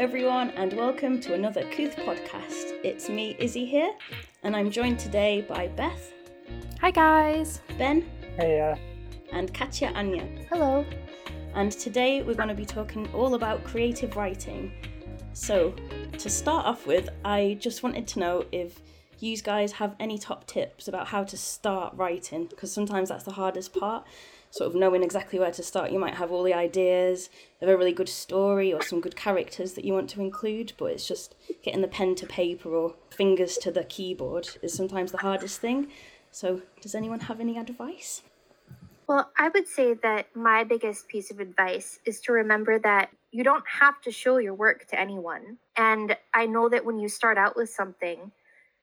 everyone, and welcome to another Kooth podcast. It's me, Izzy, here, and I'm joined today by Beth. Hi, guys. Ben. Hey, uh... And Katya Anya. Hello. And today we're going to be talking all about creative writing. So, to start off with, I just wanted to know if you guys have any top tips about how to start writing, because sometimes that's the hardest part sort of knowing exactly where to start. You might have all the ideas of a really good story or some good characters that you want to include, but it's just getting the pen to paper or fingers to the keyboard is sometimes the hardest thing. So, does anyone have any advice? Well, I would say that my biggest piece of advice is to remember that you don't have to show your work to anyone. And I know that when you start out with something,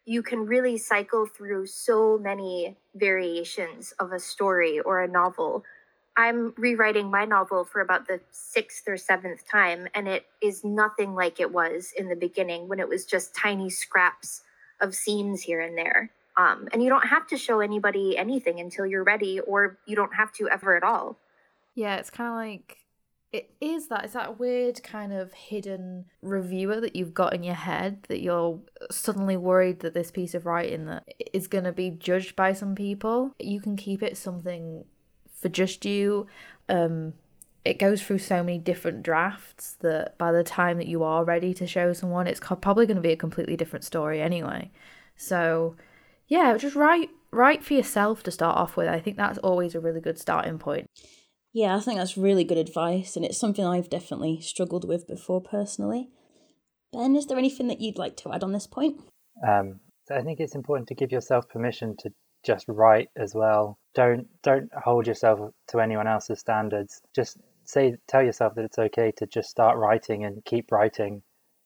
you can really cycle through so many variations of a story or a novel. I'm rewriting my novel for about the sixth or seventh time, and it is nothing like it was in the beginning when it was just tiny scraps of scenes here and there. Um, and you don't have to show anybody anything until you're ready, or you don't have to ever at all. Yeah, it's kind of like it is that it's that weird kind of hidden reviewer that you've got in your head that you're suddenly worried that this piece of writing that is going to be judged by some people? You can keep it something for just you. Um it goes through so many different drafts that by the time that you are ready to show someone it's probably going to be a completely different story anyway. So yeah just write write for yourself to start off with. I think that's always a really good starting point yeah, I think that's really good advice, and it's something I've definitely struggled with before personally. Ben, is there anything that you'd like to add on this point? Um, so I think it's important to give yourself permission to just write as well. Don't don't hold yourself to anyone else's standards. Just say tell yourself that it's okay to just start writing and keep writing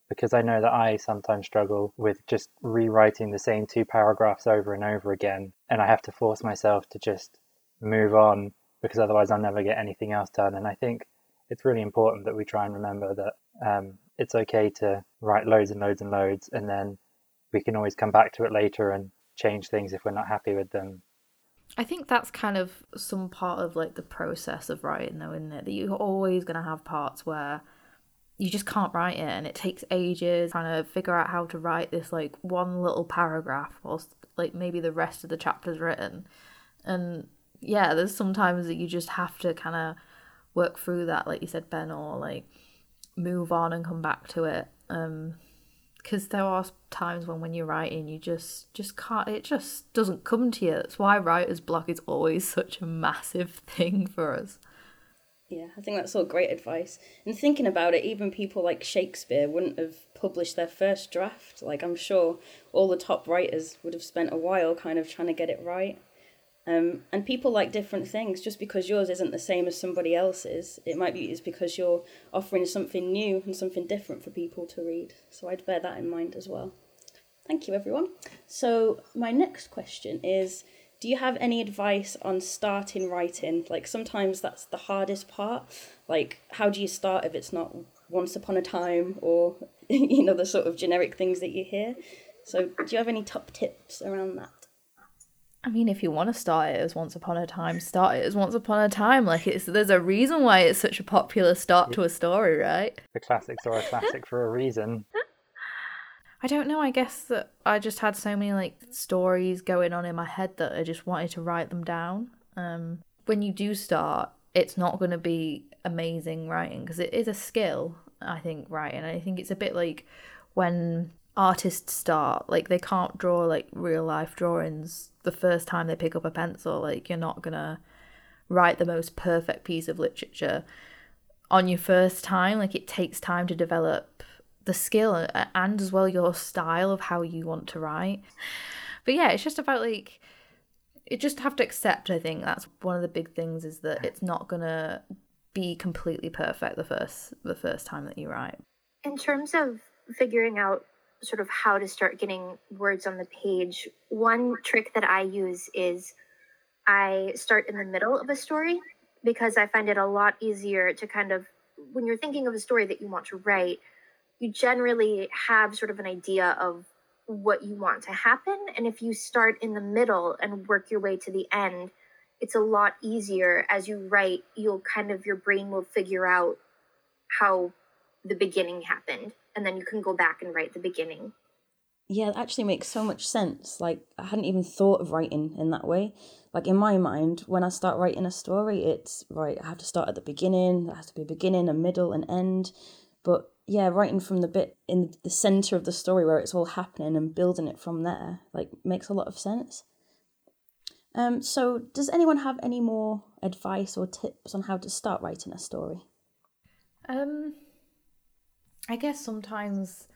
because I know that I sometimes struggle with just rewriting the same two paragraphs over and over again and I have to force myself to just move on because otherwise I'll never get anything else done. And I think it's really important that we try and remember that um, it's okay to write loads and loads and loads, and then we can always come back to it later and change things if we're not happy with them. I think that's kind of some part of like the process of writing, though, isn't it? That you're always going to have parts where you just can't write it and it takes ages trying to figure out how to write this like one little paragraph whilst like maybe the rest of the chapter's written. And yeah, there's sometimes that you just have to kind of work through that, like you said, Ben, or like move on and come back to it. Um, because there are times when when you're writing you just just can't it just doesn't come to you. That's why writer's block is always such a massive thing for us. Yeah i think that's all great advice. And thinking about it even people like shakespeare wouldn't have published their first draft. Like i'm sure all the top writers would have spent a while kind of trying to get it right um, and people like different things. Just because yours isn't the same as somebody else's, it might be is because you're offering something new and something different for people to read. So I'd bear that in mind as well. Thank you, everyone. So my next question is: Do you have any advice on starting writing? Like sometimes that's the hardest part. Like how do you start if it's not once upon a time or you know the sort of generic things that you hear? So do you have any top tips around that? I mean, if you want to start it as Once Upon a Time, start it as Once Upon a Time. Like it's there's a reason why it's such a popular start to a story, right? The classics are a classic for a reason. I don't know. I guess that I just had so many like stories going on in my head that I just wanted to write them down. Um, when you do start, it's not going to be amazing writing because it is a skill. I think writing. I think it's a bit like when artists start like they can't draw like real life drawings the first time they pick up a pencil like you're not gonna write the most perfect piece of literature on your first time like it takes time to develop the skill and as well your style of how you want to write. But yeah it's just about like you just have to accept i think that's one of the big things is that it's not gonna be completely perfect the first the first time that you write. In terms of figuring out sort of how to start getting words on the page, one trick that I use is I start in the middle of a story because I find it a lot easier to kind of, when you're thinking of a story that you want to write, you generally have sort of an idea of what you want to happen. And if you start in the middle and work your way to the end, it's a lot easier as you write. You'll kind of, your brain will figure out how the beginning happened and then you can go back and write the beginning. Yeah that actually makes so much sense. Like i hadn't even thought of writing in that way. Like in my mind when i start writing a story it's right i have to start at the beginning there has to be a beginning a middle and end. But yeah writing from the bit in the center of the story where it's all happening and building it from there like makes a lot of sense. Um so does anyone have any more advice or tips on how to start writing a story? Um I guess sometimes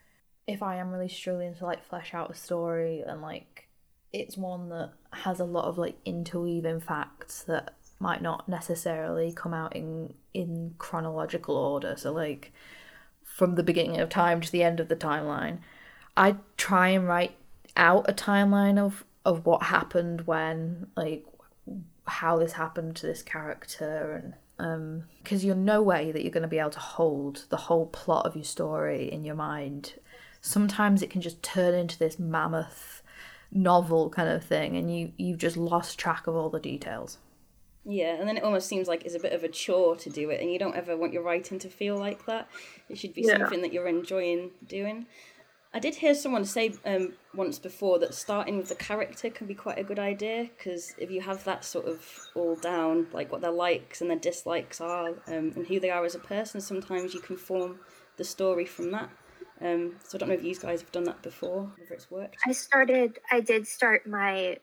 if I am really struggling to like flesh out a story and like it's one that has a lot of like interweaving facts that might not necessarily come out in in chronological order so like from the beginning of time to the end of the timeline i try and write out a timeline of of what happened when like how this happened to this character and um because you're no way that you're going to be able to hold the whole plot of your story in your mind. Sometimes it can just turn into this mammoth novel kind of thing and you you've just lost track of all the details. Yeah and then it almost seems like it's a bit of a chore to do it and you don't ever want your writing to feel like that. It should be Yeah. something that you're enjoying doing i did hear someone say um, once before that starting with the character can be quite a good idea because if you have that sort of all down like what their likes and their dislikes are um, and who they are as a person sometimes you can form the story from that um, so i don't know if you guys have done that before whether it's worked I started. I did start my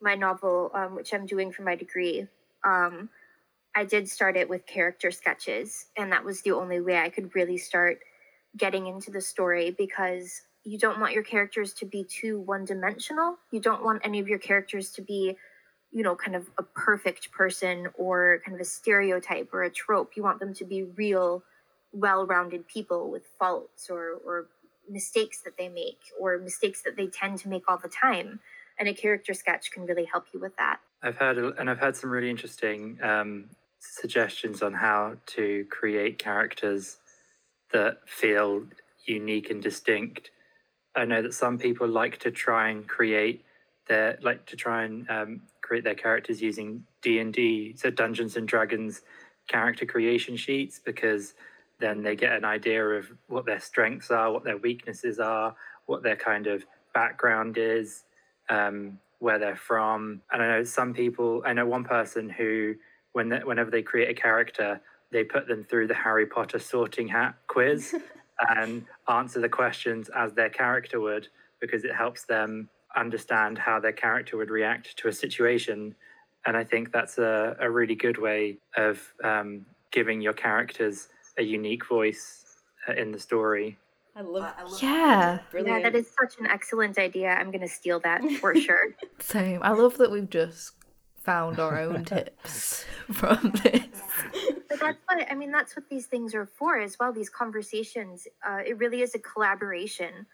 my novel, um, which I'm doing for my degree. Um, I did start it with character sketches, and that was the only way I could really start getting into the story because you don't want your characters to be too one dimensional. You don't want any of your characters to be, you know, kind of a perfect person or kind of a stereotype or a trope. You want them to be real, well rounded people with faults or, or mistakes that they make or mistakes that they tend to make all the time. And a character sketch can really help you with that. I've heard, and I've heard some really interesting um, suggestions on how to create characters that feel unique and distinct. I know that some people like to try and create their, like to try and um, create their characters using D and D, so Dungeons and Dragons character creation sheets, because then they get an idea of what their strengths are, what their weaknesses are, what their kind of background is, um, where they're from. And I know some people, I know one person who, when they, whenever they create a character, they put them through the Harry Potter sorting hat quiz and answer the questions as their character would, because it helps them understand how their character would react to a situation. And I think that's a, a really good way of um, giving your characters a unique voice uh, in the story. i love yeah brilliant Yeah, that is such an excellent idea. I'm going to steal that for sure. same i love that we've just found our own tips from this that's what I mean. That's what these things are for as well. These conversations, uh, it really is a collaboration,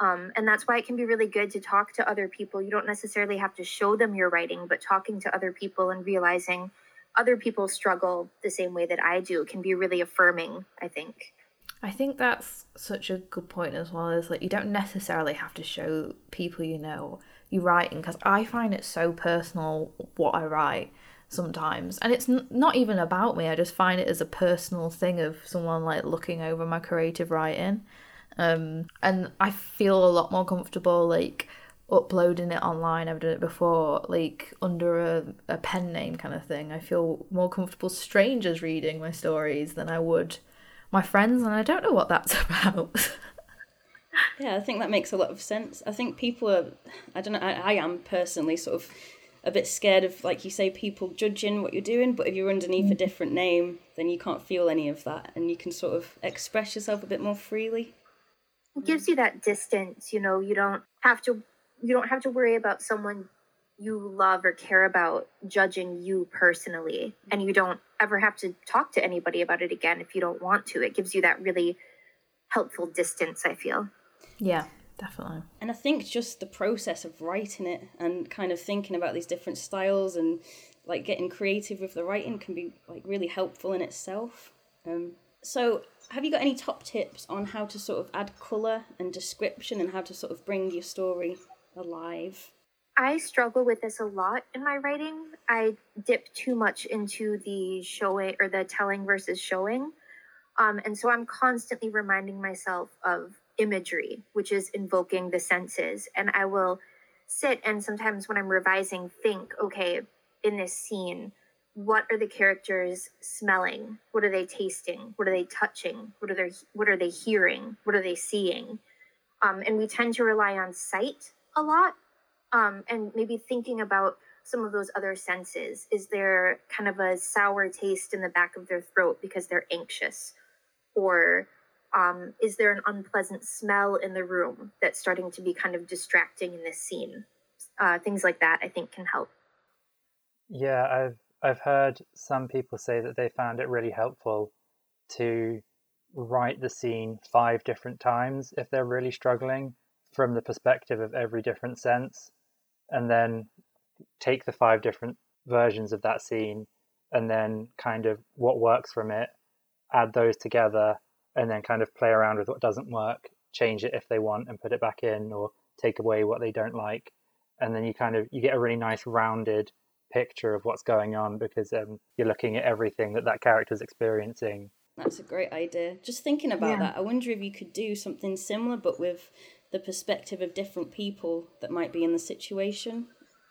um, and that's why it can be really good to talk to other people. You don't necessarily have to show them your writing, but talking to other people and realizing other people struggle the same way that I do can be really affirming. I think. I think that's such a good point as well. Is like you don't necessarily have to show people you know you writing because I find it so personal what I write sometimes, and it's n- not even about me. I just find it as a personal thing of someone like looking over my creative writing, um, and I feel a lot more comfortable like uploading it online. I've done it before, like under a, a pen name kind of thing. I feel more comfortable strangers reading my stories than I would my friends, and I don't know what that's about. Yeah, I think that makes a lot of sense. I think people are, I don't know, I, I am personally sort of a bit scared of, like you say, people judging what you're doing, but if you're underneath a mm. different name, then you can't feel any of that and you can sort of express yourself a bit more freely. It gives you that distance. You know, you don't have to. You don't have to worry about someone you love or care about judging you personally, and you don't ever have to talk to anybody about it again if you don't want to. It gives you that really helpful distance. I feel. yeah, definitely. And I think just the process of writing it and kind of thinking about these different styles and like getting creative with the writing can be like really helpful in itself. Um, so, have you got any top tips on how to sort of add colour and description and how to sort of bring your story alive? I struggle with this a lot in my writing. I dip too much into the showing or the telling versus showing. Um, and so I'm constantly reminding myself of imagery, which is invoking the senses. And I will sit and sometimes when I'm revising, think, okay, in this scene, what are the characters smelling? What are they tasting? What are they touching? What are they what are they hearing? What are they seeing? Um, and we tend to rely on sight a lot, um, and maybe thinking about some of those other senses. Is there kind of a sour taste in the back of their throat because they're anxious, or um, is there an unpleasant smell in the room that's starting to be kind of distracting in this scene? Uh, things like that, I think, can help. Yeah, I've I've heard some people say that they found it really helpful to write the scene five different times if they're really struggling from the perspective of every different sense, and then take the five different versions of that scene and then kind of what works from it, add those together, and then kind of play around with what doesn't work, change it if they want, and put it back in, or take away what they don't like, and then you kind of you get a really nice rounded picture of what's going on because um, you're looking at everything that that character's experiencing. That's a great idea. Just thinking about yeah. that, I wonder if you could do something similar, but with the perspective of different people that might be in the situation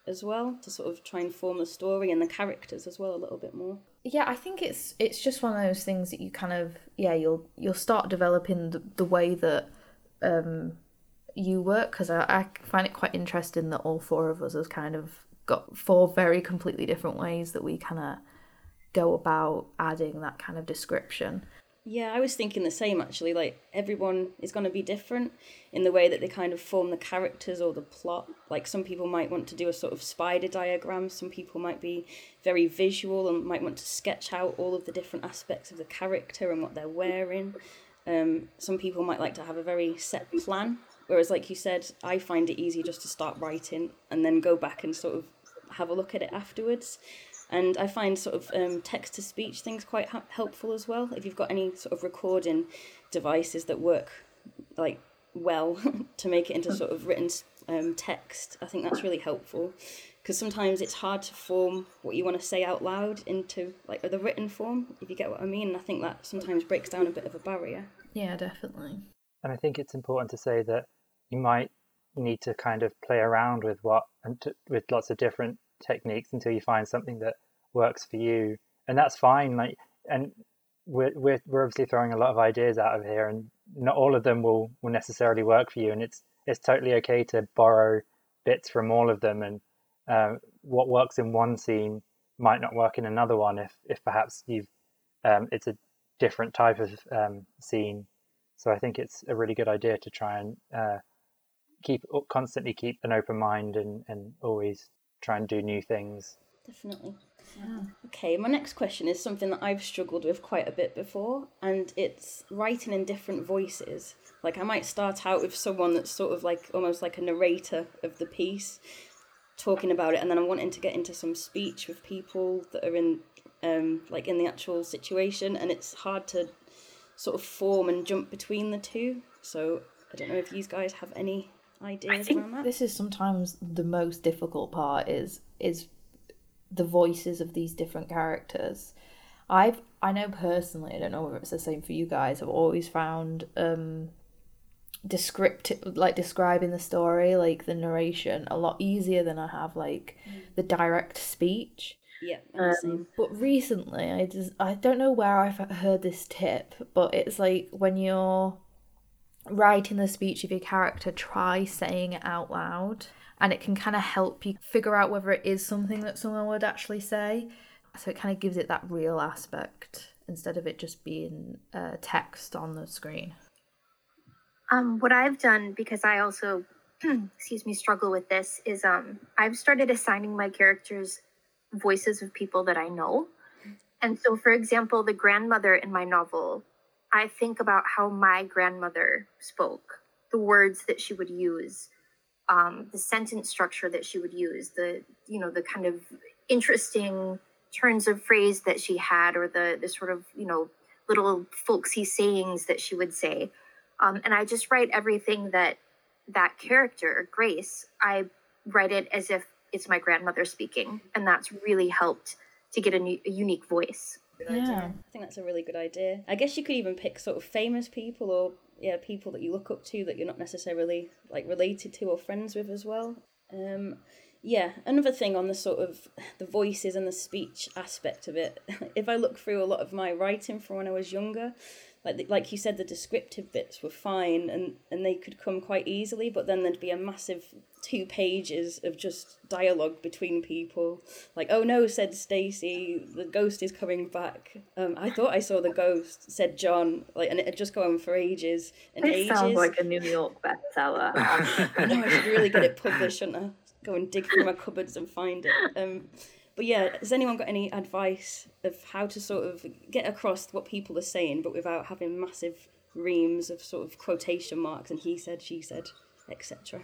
as well, to sort of try and form the story and the characters as well a little bit more. Yeah, I think it's it's just one of those things that you kind of yeah you'll you'll start developing the, the way that um, you work because I, I find it quite interesting that all four of us has kind of got four very completely different ways that we kind of go about adding that kind of description. Yeah, I was thinking the same actually. Like everyone is going to be different in the way that they kind of form the characters or the plot. Like some people might want to do a sort of spider diagram, some people might be very visual and might want to sketch out all of the different aspects of the character and what they're wearing. Um, some people might like to have a very set plan, whereas, like you said, I find it easy just to start writing and then go back and sort of have a look at it afterwards. And I find sort of um, text to speech things quite ha- helpful as well. If you've got any sort of recording devices that work like well to make it into sort of written um, text, I think that's really helpful. Because sometimes it's hard to form what you want to say out loud into like the written form if you get what i mean. I think that sometimes breaks down a bit of a barrier. Yeah definitely. And i think it's important to say that you might need to kind of play around with what and to, with lots of different techniques until you find something that works for you. And that's fine like and we're, we're, we're obviously throwing a lot of ideas out of here and not all of them will, will necessarily work for you. And it's it's totally okay to borrow bits from all of them and uh, what works in one scene might not work in another one if if perhaps you've um, it's a different type of um, scene. So i think it's a really good idea to try and uh, keep constantly keep an open mind and, and always try and do new things. Definitely. Yeah. Okay, my next question is something that I've struggled with quite a bit before, and it's writing in different voices. Like, I might start out with someone that's sort of like almost like a narrator of the piece, talking about it, and then I'm wanting to get into some speech with people that are in, um, like in the actual situation, and it's hard to sort of form and jump between the two. So I don't know if you guys have any ideas I think. This is sometimes the most difficult part is is the voices of these different characters. I've I know personally, I don't know if it's the same for you guys, I've always found um descriptive like describing the story, like the narration, a lot easier than I have like mm. the direct speech. Yeah, um, but recently I just I don't know where I've heard this tip, but it's like when you're writing the speech of your character, try saying it out loud. And it can kind of help you figure out whether it is something that someone would actually say. So it kind of gives it that real aspect instead of it just being uh, text on the screen. Um, what I've done, because I also, excuse me, struggle with this, is um, I've started assigning my characters voices of people that I know. And so, for example, the grandmother in my novel I think about how my grandmother spoke, the words that she would use, um, the sentence structure that she would use, the you know the kind of interesting turns of phrase that she had, or the the sort of you know little folksy sayings that she would say. Um, and I just write everything that that character, Grace, I write it as if it's my grandmother speaking, and that's really helped to get a, new, a unique voice. Yeah. I think that's a really good idea. I guess you could even pick sort of famous people or yeah, people that you look up to that you're not necessarily like related to or friends with as well. Um, yeah, another thing on the sort of the voices and the speech aspect of it. if I look through a lot of my writing from when I was younger, like like you said, the descriptive bits were fine and and they could come quite easily, but then there'd be a massive two pages of just dialogue between people. Like, oh no, said Stacy, the ghost is coming back. Um, I thought I saw the ghost, said John. Like, and it'd just go on for ages and ages. It ages. sounds like a New York bestseller. I know I should really get it published, shouldn't I? Go and dig through my cupboards and find it. Um, but yeah, has anyone got any advice of how to sort of get across what people are saying, but without having massive reams of sort of quotation marks and he said, she said, etc.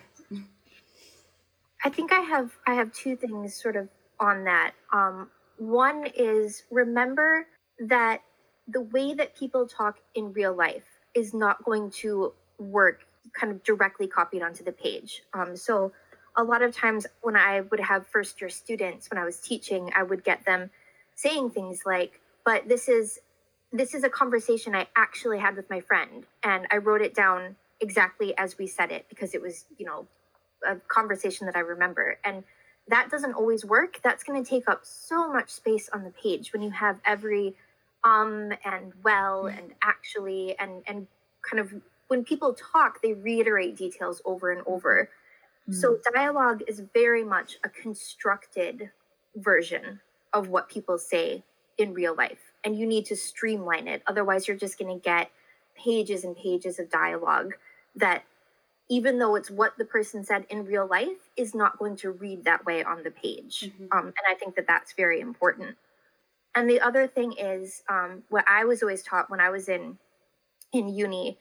I think I have I have two things sort of on that. Um, one is remember that the way that people talk in real life is not going to work kind of directly copied onto the page. Um, so a lot of times when I would have first year students when I was teaching, I would get them saying things like, "But this is this is a conversation I actually had with my friend, and I wrote it down exactly as we said it because it was you know a conversation that I remember. And that doesn't always work. That's going to take up so much space on the page when you have every um and well and actually and and kind of when people talk, they reiterate details over and over. So dialogue is very much a constructed version of what people say in real life. And you need to streamline it. Otherwise, you're just going to get pages and pages of dialogue that even though it's what the person said in real life, is not going to read that way on the page. Um, and I think that that's very important. And the other thing is um, what I was always taught when I was in in uni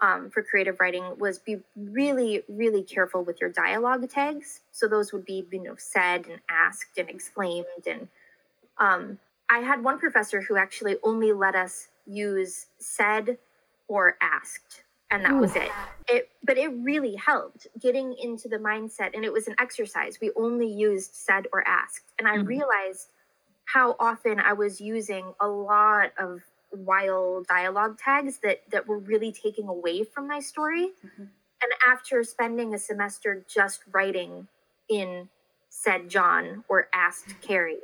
um, for creative writing was be really, really careful with your dialogue tags. So those would be, you know, said and asked and exclaimed. And um, I had one professor who actually only let us use said or asked and that was it. It but it really helped getting into the mindset and it was an exercise. We only used said or asked. And I realized how often I was using a lot of wild dialogue tags that that were really taking away from my story. Mm-hmm. And after spending a semester just writing in said John or asked mm-hmm. Carrie,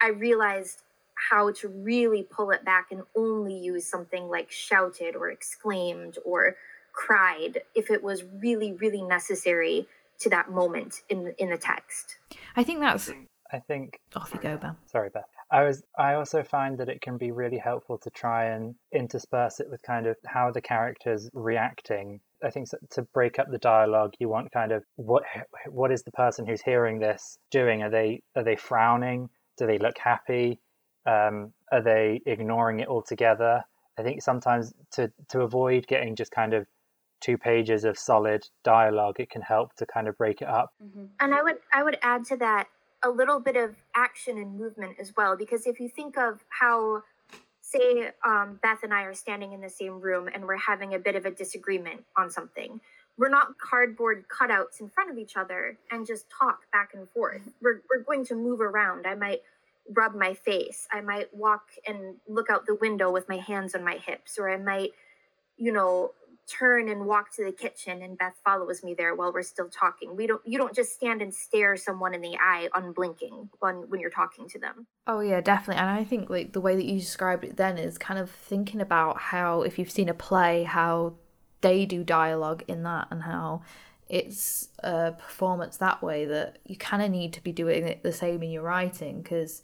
I realized how to really pull it back and only use something like shouted or exclaimed or cried if it was really really necessary to that moment in in the text. I think that's I think off you go, Ben. sorry beth i was i also find that it can be really helpful to try and intersperse it with kind of how the characters reacting. I think so- to break up the dialogue you want kind of what what is the person who's hearing this doing? Are they are they frowning? Do they look happy? Um, are they ignoring it altogether? I think sometimes to to avoid getting just kind of two pages of solid dialogue it can help to kind of break it up. And I would I would add to that a little bit of action and movement as well because if you think of how say um, Beth and I are standing in the same room and we're having a bit of a disagreement on something. We're not cardboard cutouts in front of each other and just talk back and forth. We're, we're going to move around. I might rub my face. I might walk and look out the window with my hands on my hips, or I might, you know, turn and walk to the kitchen and Beth follows me there while we're still talking. We don't you don't just stand and stare someone in the eye unblinking when when you're talking to them. Oh yeah, definitely. And I think like the way that you described it then is kind of thinking about how if you've seen a play, how they do dialogue in that and how it's a performance that way that you kind of need to be doing it the same in your writing because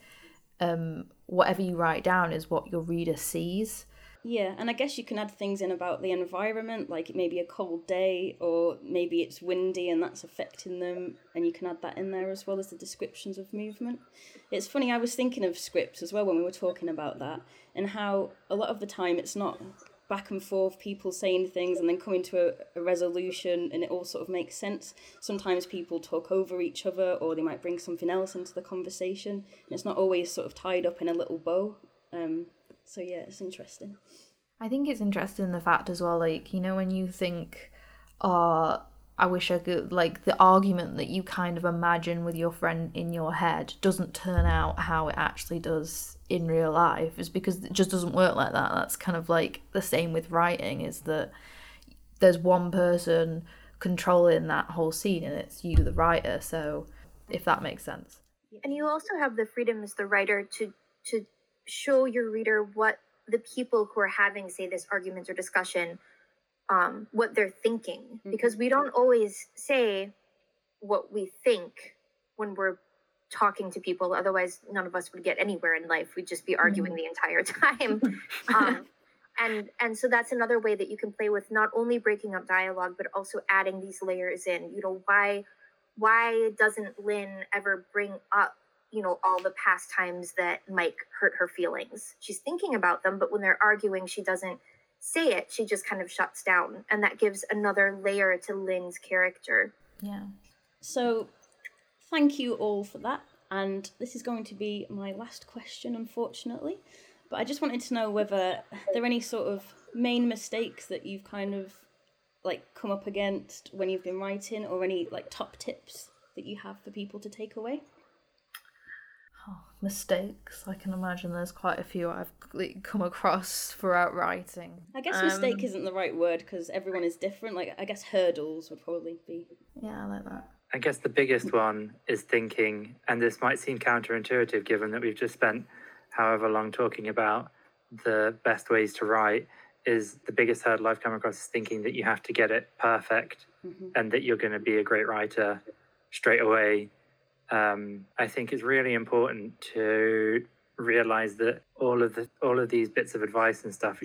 um, whatever you write down is what your reader sees. Yeah, and I guess you can add things in about the environment, like it may be a cold day or maybe it's windy and that's affecting them, and you can add that in there as well as the descriptions of movement. It's funny, I was thinking of scripts as well when we were talking about that, and how a lot of the time it's not back and forth, people saying things and then coming to a, a resolution and it all sort of makes sense. Sometimes people talk over each other or they might bring something else into the conversation, and it's not always sort of tied up in a little bow. Um, so yeah, it's interesting. I think it's interesting the fact as well, like, you know, when you think, oh, I wish I could like the argument that you kind of imagine with your friend in your head doesn't turn out how it actually does in real life is because it just doesn't work like that. That's kind of like the same with writing is that there's one person controlling that whole scene and it's you the writer. So if that makes sense. And you also have the freedom as the writer to to show your reader what the people who are having say this argument or discussion um, what they're thinking. Mm-hmm. because we don't always say what we think when we're talking to people. Otherwise none of us would get anywhere in life. We'd just be arguing mm-hmm. the entire time. Um, and and so that's another way that you can play with not only breaking up dialogue but also adding these layers in. You know why why doesn't lynn ever bring up you know all the past times that mike hurt her feelings she's thinking about them but when they're arguing she doesn't say it, she just kind of shuts down. And that gives another layer to Lynn's character. Yeah. So thank you all for that. And this is going to be my last question, unfortunately. But I just wanted to know whether there are any sort of main mistakes that you've kind of like come up against when you've been writing or any like top tips that you have for people to take away? Oh, mistakes. I can imagine there's quite a few I've come across throughout writing. I guess um, mistake isn't the right word because everyone is different. Like I guess hurdles would probably be. Yeah, I like that. I guess the biggest one is thinking, and this might seem counterintuitive given that we've just spent however long talking about the best ways to write. Is the biggest hurdle I've come across is thinking that you have to get it perfect mm-hmm. and that you're going to be a great writer straight away um, I think it's really important to realize that all of the all of these bits of advice and stuff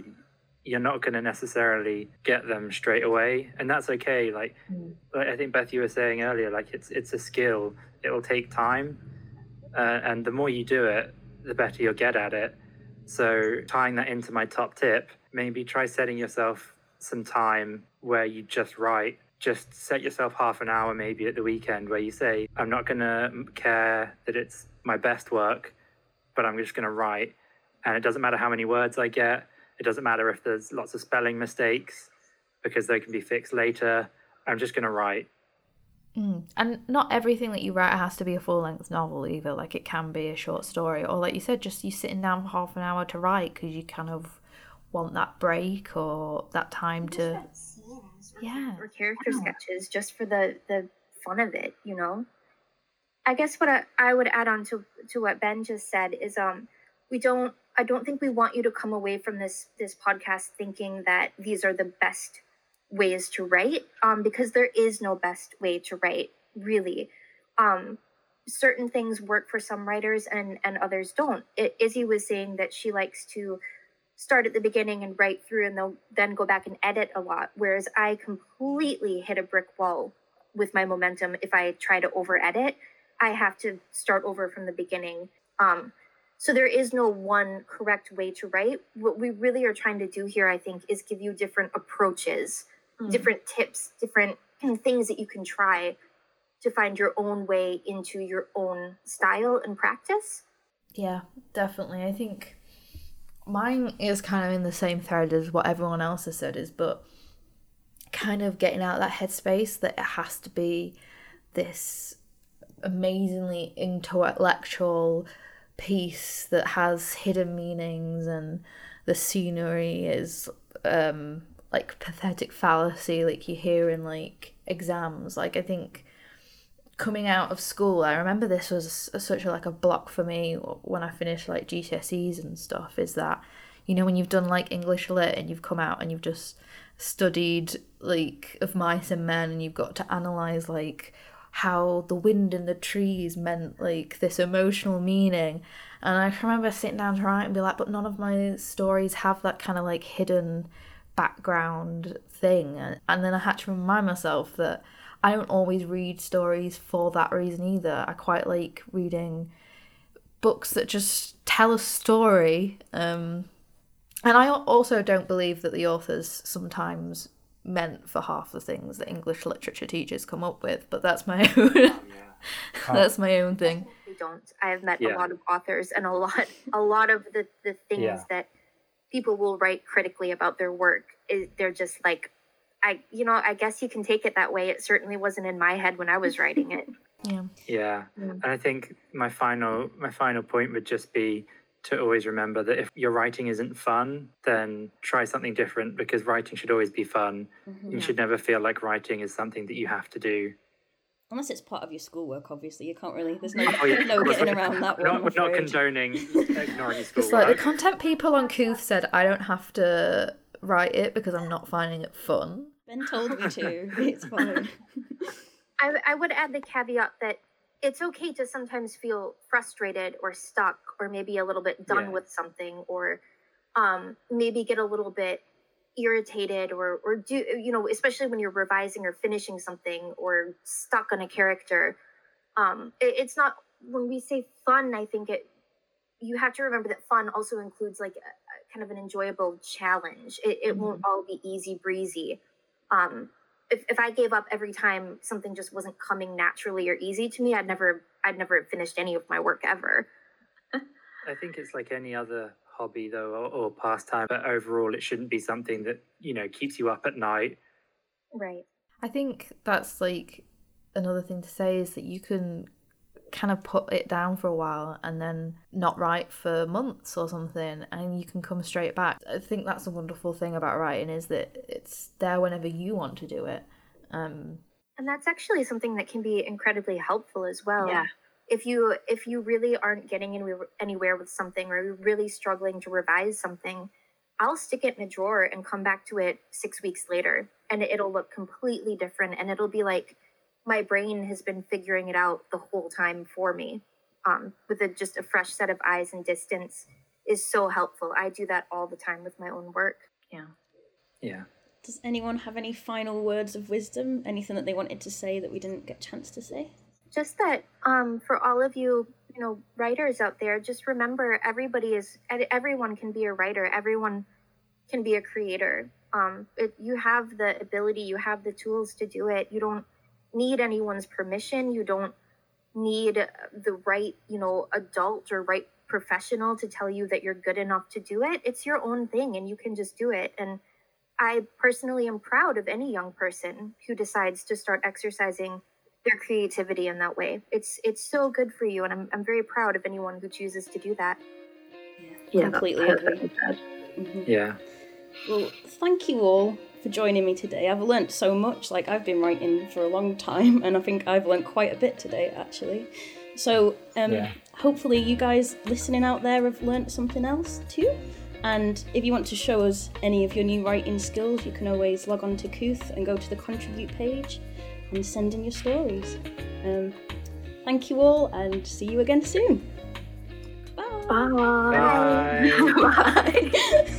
you're not going to necessarily get them straight away and that's okay like, mm. like i think beth you were saying earlier like it's it's a skill it will take time uh, and the more you do it the better you'll get at it so tying that into my top tip maybe try setting yourself some time where you just write just set yourself half an hour maybe at the weekend where you say, I'm not going to care that it's my best work, but I'm just going to write. And it doesn't matter how many words I get, it doesn't matter if there's lots of spelling mistakes because they can be fixed later. I'm just going to write. Mm. And not everything that you write has to be a full length novel either. Like it can be a short story, or like you said, just you sitting down for half an hour to write because you kind of want that break or that time to yeah. or character sketches just for the the fun of it you know? I guess what I, I would add on to to what ben just said is um we don't i don't think we want you to come away from this this podcast thinking that these are the best ways to write um because there is no best way to write really. Um certain things work for some writers and and others don't. It, izzy was saying that she likes to start at the beginning and write through and they'll then go back and edit a lot whereas i completely hit a brick wall with my momentum if i try to over edit i have to start over from the beginning. Um, so there is no one correct way to write. What we really are trying to do here i think is give you different approaches mm. different tips different things that you can try to find your own way into your own style and practice. Yeah definitely. I think mine is kind of in the same thread as what everyone else has said is but kind of getting out that headspace that it has to be this amazingly intellectual piece that has hidden meanings and the scenery is um like pathetic fallacy like you hear in like exams. Like i think coming out of school, I remember this was a, such a, like a block for me when I finished like GCSEs and stuff. Is that you know when you've done like English lit and you've come out and you've just studied like of mice and men and you've got to analyze like how the wind in the trees meant like this emotional meaning. And I remember sitting down to write and be like, but none of my stories have that kind of like hidden background thing. And then I had to remind myself that I don't always read stories for that reason either. I quite like reading books that just tell a story. Um, and I also don't believe that the authors sometimes meant for half the things that English literature teachers come up with, but that's my own. yeah. that's my own thing. I don't. I've met yeah. a lot of authors, and a lot, a lot of the the things yeah. that people will write critically about their work is they're just like I, you know, I guess you can take it that way. It certainly wasn't in my head when I was writing it. Yeah. Yeah. Mm. And I think my final my final point would just be to always remember that if your writing isn't fun, then try something different because writing should always be fun. You should never feel like writing is something that you have to do. Unless it's part of your schoolwork, obviously. You can't really, there's no, Oh, yeah, no getting around that one. not, we're not afraid. condoning ignoring your It's like the content people on Kooth said I don't have to write it because I'm not finding it fun. Ben told me to. It's fine. I, I would add the caveat that it's okay to sometimes feel frustrated or stuck or maybe a little bit done Yeah. with something or um, maybe get a little bit irritated or, or do, you know, especially when you're revising or finishing something or stuck on a character. Um, it, it's not, when we say fun, I think it, you have to remember that fun also includes like a, a kind of an enjoyable challenge. It, it won't all be easy breezy. Um, if, if I gave up every time something just wasn't coming naturally or easy to me, I'd never I'd never finished any of my work ever. I think it's like any other hobby though or, or pastime, but overall it shouldn't be something that, you know, keeps you up at night. Right. I think that's like another thing to say is that you can kind of put it down for a while and then not write for months or something and you can come straight back. I think that's a wonderful thing about writing is that it's there whenever you want to do it. Um And that's actually something that can be incredibly helpful as well. Yeah. If you if you really aren't getting anywhere anywhere with something or you're really struggling to revise something, I'll stick it in a drawer and come back to it 6 weeks later and it'll look completely different and it'll be like my brain has been figuring it out the whole time for me. Um, with a, just a fresh set of eyes and distance is so helpful. I do that all the time with my own work. Yeah. Yeah. Does anyone have any final words of wisdom? Anything that they wanted to say that we didn't get a chance to say? just that um, for all of you you know writers out there just remember everybody is everyone can be a writer everyone can be a creator um, it, you have the ability you have the tools to do it you don't need anyone's permission you don't need the right you know adult or right professional to tell you that you're good enough to do it it's your own thing and you can just do it and i personally am proud of any young person who decides to start exercising their creativity in that way. It's it's so good for you, and I'm I'm very proud of anyone who chooses to do that. Yeah, Completely agree. perfectly said. Mhm. Yeah. Well, thank you all for joining me today. I've learnt so much. Like, I've been writing for a long time, and I think I've learnt quite a bit today, actually. So, um, Yeah. hopefully, you guys listening out there have learnt something else too. And if you want to show us any of your new writing skills, you can always log on to Kooth and go to the contribute page and send in your stories. Um, thank you all, and see you again soon. Bye. Bye. Bye. Bye.